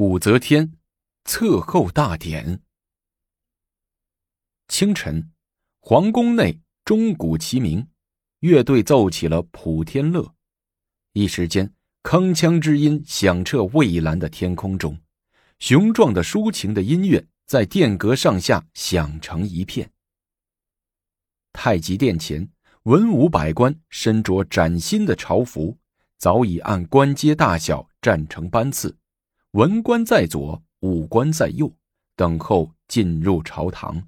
武则天侧后大典。清晨，皇宫内钟鼓齐鸣，乐队奏起了《普天乐》，一时间，铿锵之音响彻蔚蓝的天空中，雄壮的抒情的音乐在殿阁上下响成一片。太极殿前，文武百官身着崭新的朝服，早已按官阶大小站成班次。文官在左，武官在右，等候进入朝堂。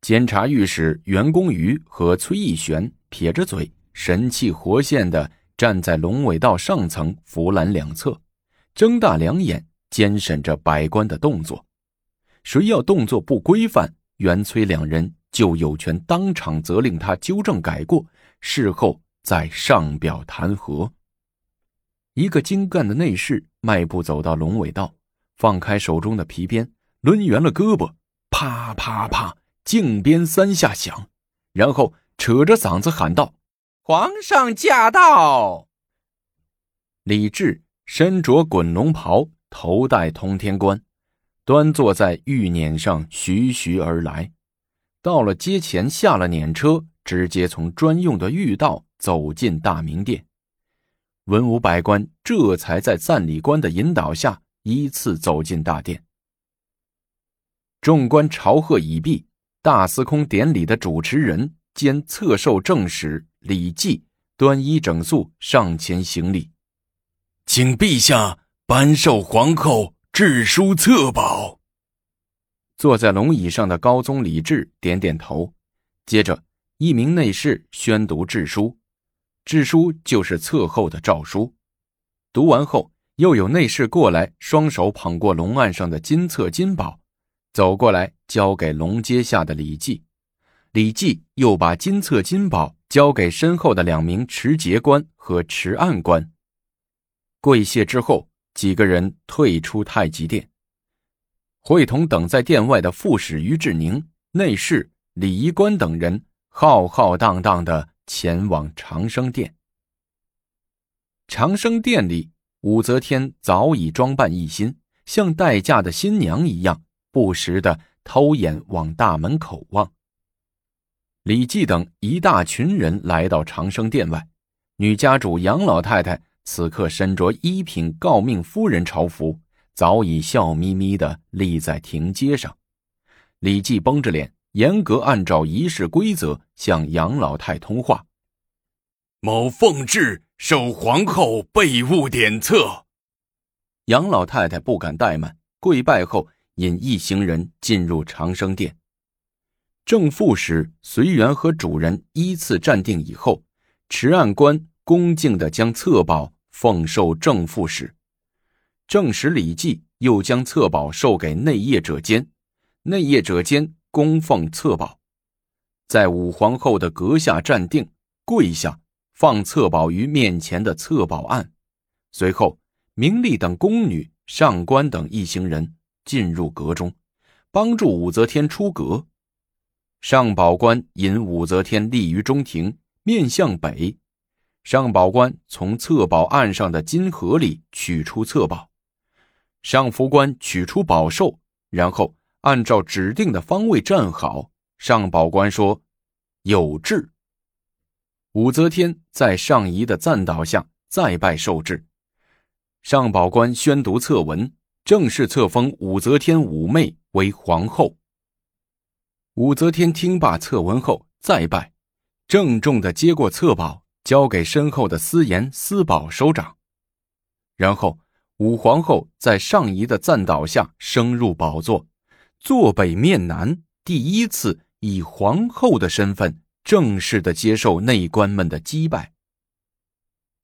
监察御史袁公瑜和崔义玄撇着嘴，神气活现的站在龙尾道上层扶栏两侧，睁大两眼监审着百官的动作。谁要动作不规范，袁崔两人就有权当场责令他纠正改过，事后再上表弹劾。一个精干的内侍迈步走到龙尾道，放开手中的皮鞭，抡圆了胳膊，啪啪啪，颈鞭三下响，然后扯着嗓子喊道：“皇上驾到！”李治身着滚龙袍，头戴通天冠，端坐在御辇上，徐徐而来。到了街前，下了辇车，直接从专用的御道走进大明殿。文武百官这才在赞礼官的引导下依次走进大殿。众官朝贺已毕，大司空典礼的主持人兼册寿正使李绩端衣整肃上前行礼，请陛下颁授皇后制书册宝。坐在龙椅上的高宗李治点点头，接着一名内侍宣读制书。制书就是册后的诏书，读完后，又有内侍过来，双手捧过龙案上的金册金宝，走过来交给龙阶下的李绩，李绩又把金册金宝交给身后的两名持节官和持案官。跪谢之后，几个人退出太极殿，会同等在殿外的副使于志宁、内侍礼仪官等人浩浩荡荡的。前往长生殿。长生殿里，武则天早已装扮一新，像待嫁的新娘一样，不时的偷眼往大门口望。李绩等一大群人来到长生殿外，女家主杨老太太此刻身着一品诰命夫人朝服，早已笑眯眯的立在亭阶上。李绩绷着脸。严格按照仪式规则向杨老太通话。某奉旨受皇后备物点册。杨老太太不敢怠慢，跪拜后引一行人进入长生殿。正副使随员和主人依次站定以后，持案官恭敬地将册宝奉授正副使，正使李记又将册宝授给内业者监，内业者监。供奉册宝，在武皇后的阁下站定，跪下，放册宝于面前的册宝案。随后，明丽等宫女、上官等一行人进入阁中，帮助武则天出阁。上宝官引武则天立于中庭，面向北。上宝官从册宝案上的金盒里取出册宝，上福官取出宝兽，然后。按照指定的方位站好，上宝官说：“有制。”武则天在上仪的赞导下再拜受制。上宝官宣读册文，正式册封武则天五妹为皇后。武则天听罢册文后，再拜，郑重的接过册宝，交给身后的司言司宝首长。然后，武皇后在上仪的赞导下升入宝座。坐北面南，第一次以皇后的身份正式的接受内官们的击拜。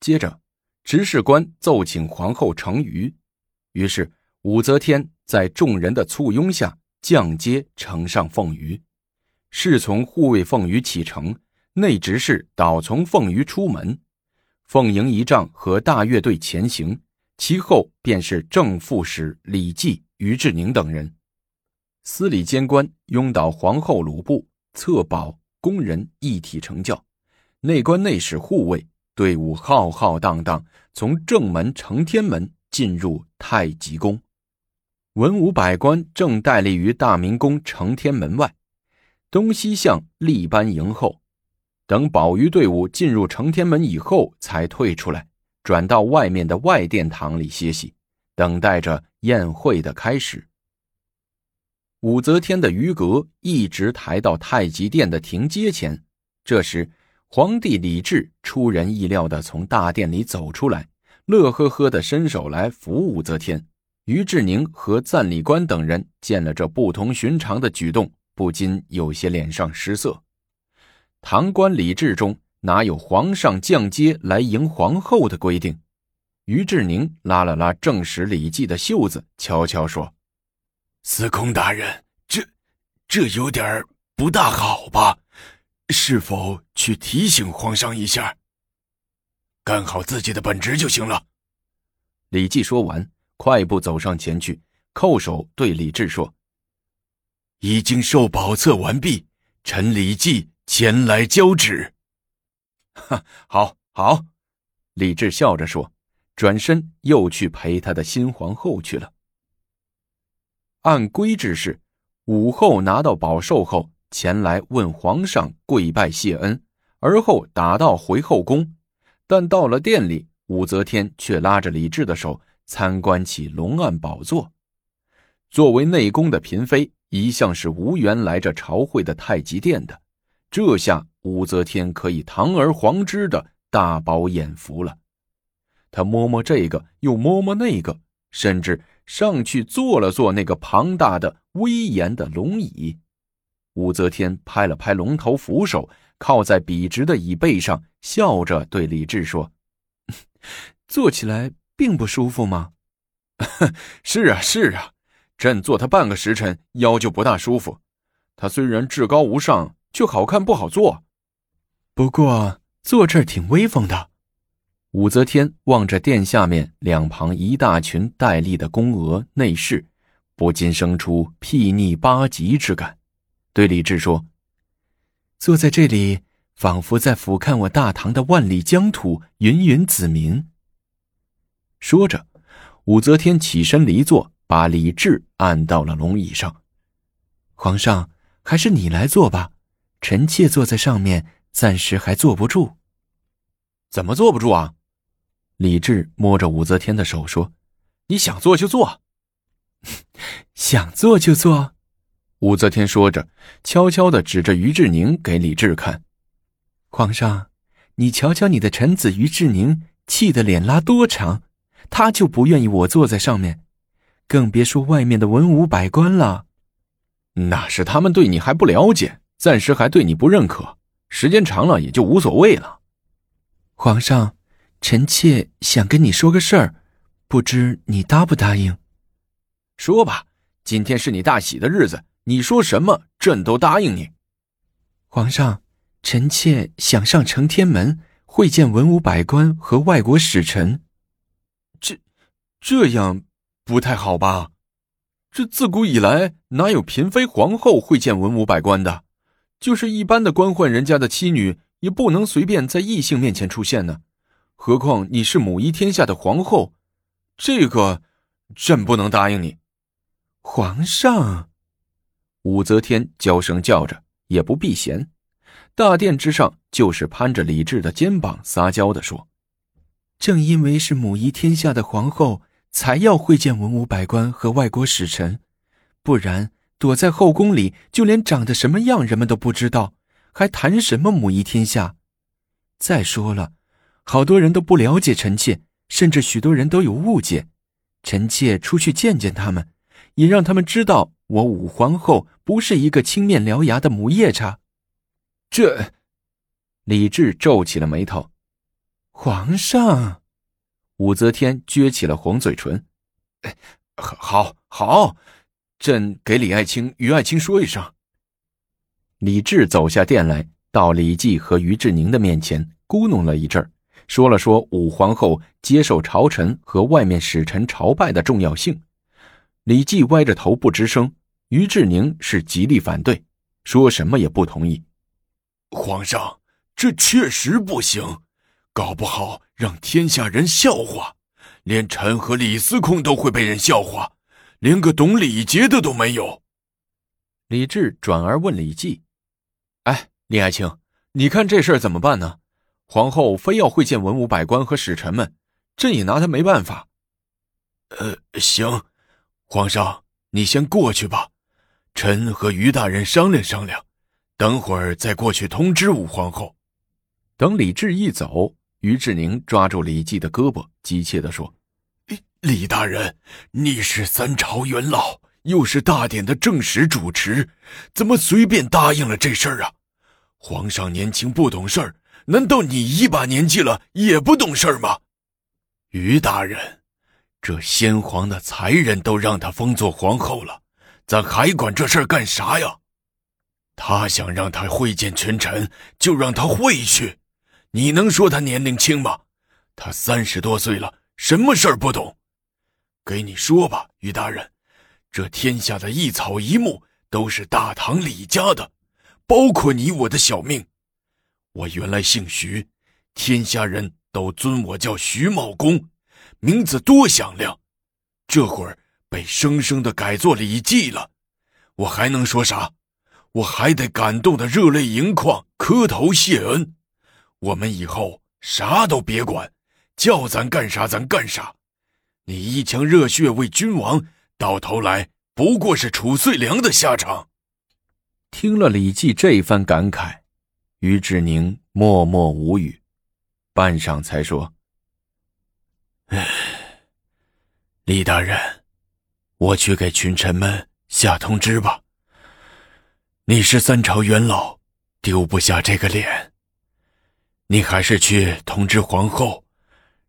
接着，执事官奏请皇后成鱼，于是武则天在众人的簇拥下降阶呈上凤鱼，侍从护卫凤鱼启程，内执事导从凤鱼出门，凤迎仪仗和大乐队前行，其后便是正副使李绩、于志宁等人。司礼监官拥导皇后鲁布、册宝宫人一体成教，内官内使护卫队伍浩浩荡荡，从正门承天门进入太极宫。文武百官正戴立于大明宫承天门外，东西向立班迎候。等保御队伍进入承天门以后，才退出来，转到外面的外殿堂里歇息，等待着宴会的开始。武则天的鱼阁一直抬到太极殿的亭阶前。这时，皇帝李治出人意料的从大殿里走出来，乐呵呵的伸手来扶武则天。于志宁和赞礼官等人见了这不同寻常的举动，不禁有些脸上失色。唐官礼制中哪有皇上降阶来迎皇后的规定？于志宁拉了拉正史礼记的袖子，悄悄说：“司空大人，这这有点不大好吧？是否去提醒皇上一下？干好自己的本职就行了。”李记说完，快步走上前去，叩首对李治说：“已经受宝册完毕，臣李记。”前来交旨。哈，好，好。李治笑着说，转身又去陪他的新皇后去了。按规制是，武后拿到宝寿后，前来问皇上跪拜谢恩，而后打道回后宫。但到了殿里，武则天却拉着李治的手参观起龙案宝座。作为内宫的嫔妃，一向是无缘来这朝会的太极殿的。这下武则天可以堂而皇之的大饱眼福了。他摸摸这个，又摸摸那个，甚至上去坐了坐那个庞大的、威严的龙椅。武则天拍了拍龙头扶手，靠在笔直的椅背上，笑着对李治说：“ 坐起来并不舒服吗？”“ 是啊，是啊，朕坐他半个时辰，腰就不大舒服。他虽然至高无上。”却好看不好坐，不过坐这儿挺威风的。武则天望着殿下面两旁一大群戴笠的宫娥内侍，不禁生出睥睨八极之感，对李治说：“坐在这里，仿佛在俯瞰我大唐的万里疆土、芸芸子民。”说着，武则天起身离座，把李治按到了龙椅上。皇上，还是你来坐吧。臣妾坐在上面，暂时还坐不住。怎么坐不住啊？李治摸着武则天的手说：“你想坐就坐，想坐就坐。”武则天说着，悄悄的指着于志宁给李治看：“皇上，你瞧瞧你的臣子于志宁，气得脸拉多长，他就不愿意我坐在上面，更别说外面的文武百官了。那是他们对你还不了解。”暂时还对你不认可，时间长了也就无所谓了。皇上，臣妾想跟你说个事儿，不知你答不答应？说吧，今天是你大喜的日子，你说什么朕都答应你。皇上，臣妾想上承天门会见文武百官和外国使臣。这，这样不太好吧？这自古以来哪有嫔妃皇后会见文武百官的？就是一般的官宦人家的妻女，也不能随便在异性面前出现呢。何况你是母仪天下的皇后，这个朕不能答应你。皇上，武则天娇声叫着，也不避嫌。大殿之上，就是攀着李治的肩膀撒娇的说：“正因为是母仪天下的皇后，才要会见文武百官和外国使臣，不然。”躲在后宫里，就连长得什么样人们都不知道，还谈什么母仪天下？再说了，好多人都不了解臣妾，甚至许多人都有误解。臣妾出去见见他们，也让他们知道我武皇后不是一个青面獠牙的母夜叉。这，李治皱起了眉头。皇上，武则天撅起了红嘴唇。哎好，好。朕给李爱卿、于爱卿说一声。李治走下殿来，到李绩和于志宁的面前，咕哝了一阵说了说武皇后接受朝臣和外面使臣朝拜的重要性。李绩歪着头不吱声，于志宁是极力反对，说什么也不同意。皇上，这确实不行，搞不好让天下人笑话，连臣和李司空都会被人笑话。连个懂礼节的都没有。李治转而问李绩：“哎，李爱卿，你看这事儿怎么办呢？皇后非要会见文武百官和使臣们，朕也拿她没办法。”呃，行，皇上，你先过去吧，臣和于大人商量商量，等会儿再过去通知武皇后。等李治一走，于志宁抓住李绩的胳膊，急切地说：“李大人，你是三朝元老，又是大典的正史主持，怎么随便答应了这事儿啊？皇上年轻不懂事儿，难道你一把年纪了也不懂事吗？于大人。”这先皇的才人都让他封做皇后了，咱还管这事儿干啥呀？他想让他会见群臣，就让他会去。你能说他年龄轻吗？他三十多岁了，什么事儿不懂？给你说吧，于大人，这天下的一草一木都是大唐李家的，包括你我的小命。我原来姓徐，天下人都尊我叫徐茂公。名字多响亮，这会儿被生生的改做李记了，我还能说啥？我还得感动的热泪盈眶，磕头谢恩。我们以后啥都别管，叫咱干啥咱干啥。你一腔热血为君王，到头来不过是褚遂良的下场。听了李记这一番感慨，于志宁默默无语，半晌才说。唉，李大人，我去给群臣们下通知吧。你是三朝元老，丢不下这个脸。你还是去通知皇后，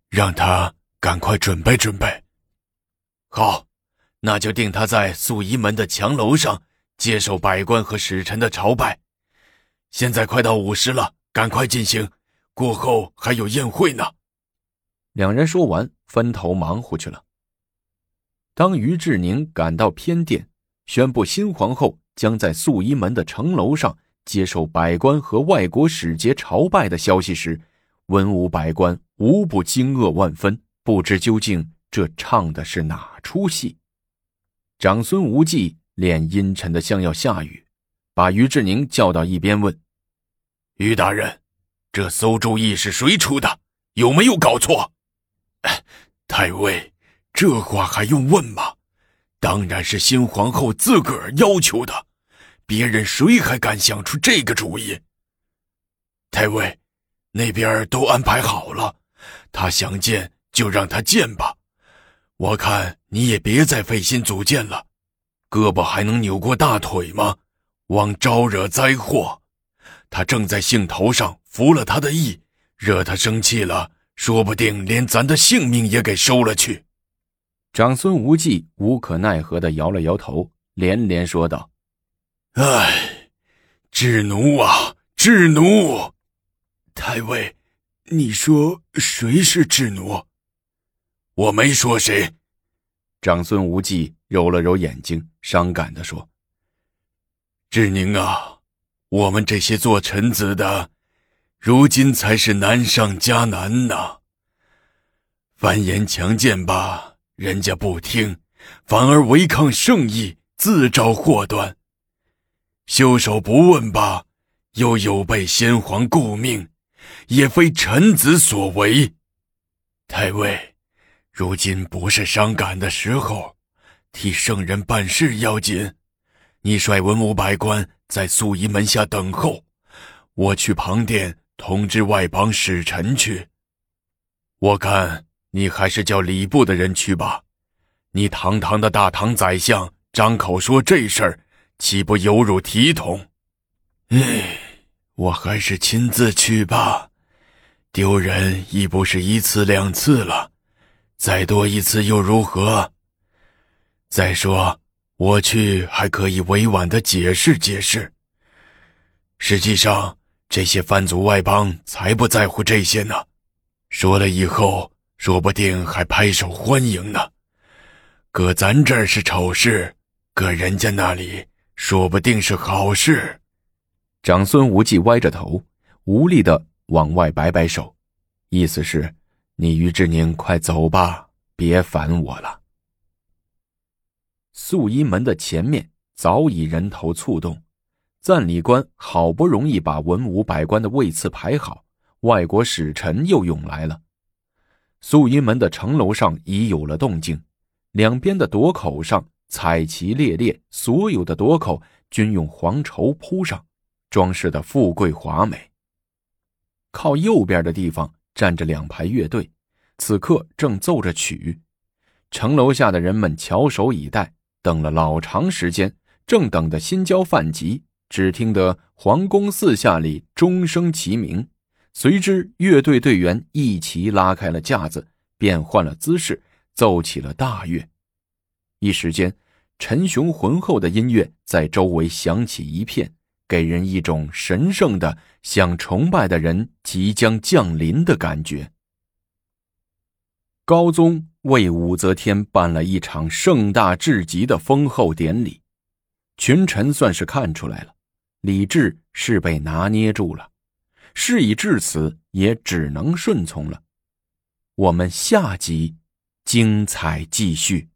让她赶快准备准备。好，那就定他在素衣门的墙楼上接受百官和使臣的朝拜。现在快到午时了，赶快进行，过后还有宴会呢。两人说完，分头忙活去了。当于志宁赶到偏殿，宣布新皇后将在素衣门的城楼上接受百官和外国使节朝拜的消息时，文武百官无不惊愕万分，不知究竟这唱的是哪出戏。长孙无忌脸阴沉的像要下雨，把于志宁叫到一边问：“于大人，这馊主意是谁出的？有没有搞错？”太尉，这话还用问吗？当然是新皇后自个儿要求的，别人谁还敢想出这个主意？太尉，那边都安排好了，他想见就让他见吧。我看你也别再费心组建了，胳膊还能扭过大腿吗？枉招惹灾祸。他正在兴头上，服了他的意，惹他生气了。说不定连咱的性命也给收了去。长孙无忌无可奈何的摇了摇头，连连说道：“唉，智奴啊，智奴！太尉，你说谁是智奴？我没说谁。”长孙无忌揉了揉眼睛，伤感的说：“志宁啊，我们这些做臣子的。”如今才是难上加难呐！完颜强谏吧，人家不听，反而违抗圣意，自招祸端；袖手不问吧，又有悖先皇顾命，也非臣子所为。太尉，如今不是伤感的时候，替圣人办事要紧。你率文武百官在素衣门下等候，我去旁殿。通知外邦使臣去。我看你还是叫礼部的人去吧。你堂堂的大唐宰相，张口说这事儿，岂不有辱体统？唉，我还是亲自去吧。丢人已不是一次两次了，再多一次又如何？再说，我去还可以委婉的解释解释。实际上。这些藩族外邦才不在乎这些呢，说了以后，说不定还拍手欢迎呢。搁咱这儿是丑事，搁人家那里说不定是好事。长孙无忌歪着头，无力的往外摆摆手，意思是：你于志宁快走吧，别烦我了。素衣门的前面早已人头簇动，赞礼官好不容易把文武百官的位次排好，外国使臣又涌来了。素衣门的城楼上已有了动静，两边的垛口上彩旗猎猎，所有的垛口均用黄绸铺上，装饰的富贵华美。靠右边的地方站着两排乐队，此刻正奏着曲。城楼下的人们翘首以待，等了老长时间，正等得心焦饭急。只听得皇宫四下里钟声齐鸣，随之乐队队员一齐拉开了架子，变换了姿势，奏起了大乐。一时间，沉雄浑厚的音乐在周围响起一片。给人一种神圣的、想崇拜的人即将降临的感觉。高宗为武则天办了一场盛大至极的封后典礼，群臣算是看出来了，李治是被拿捏住了，事已至此，也只能顺从了。我们下集精彩继续。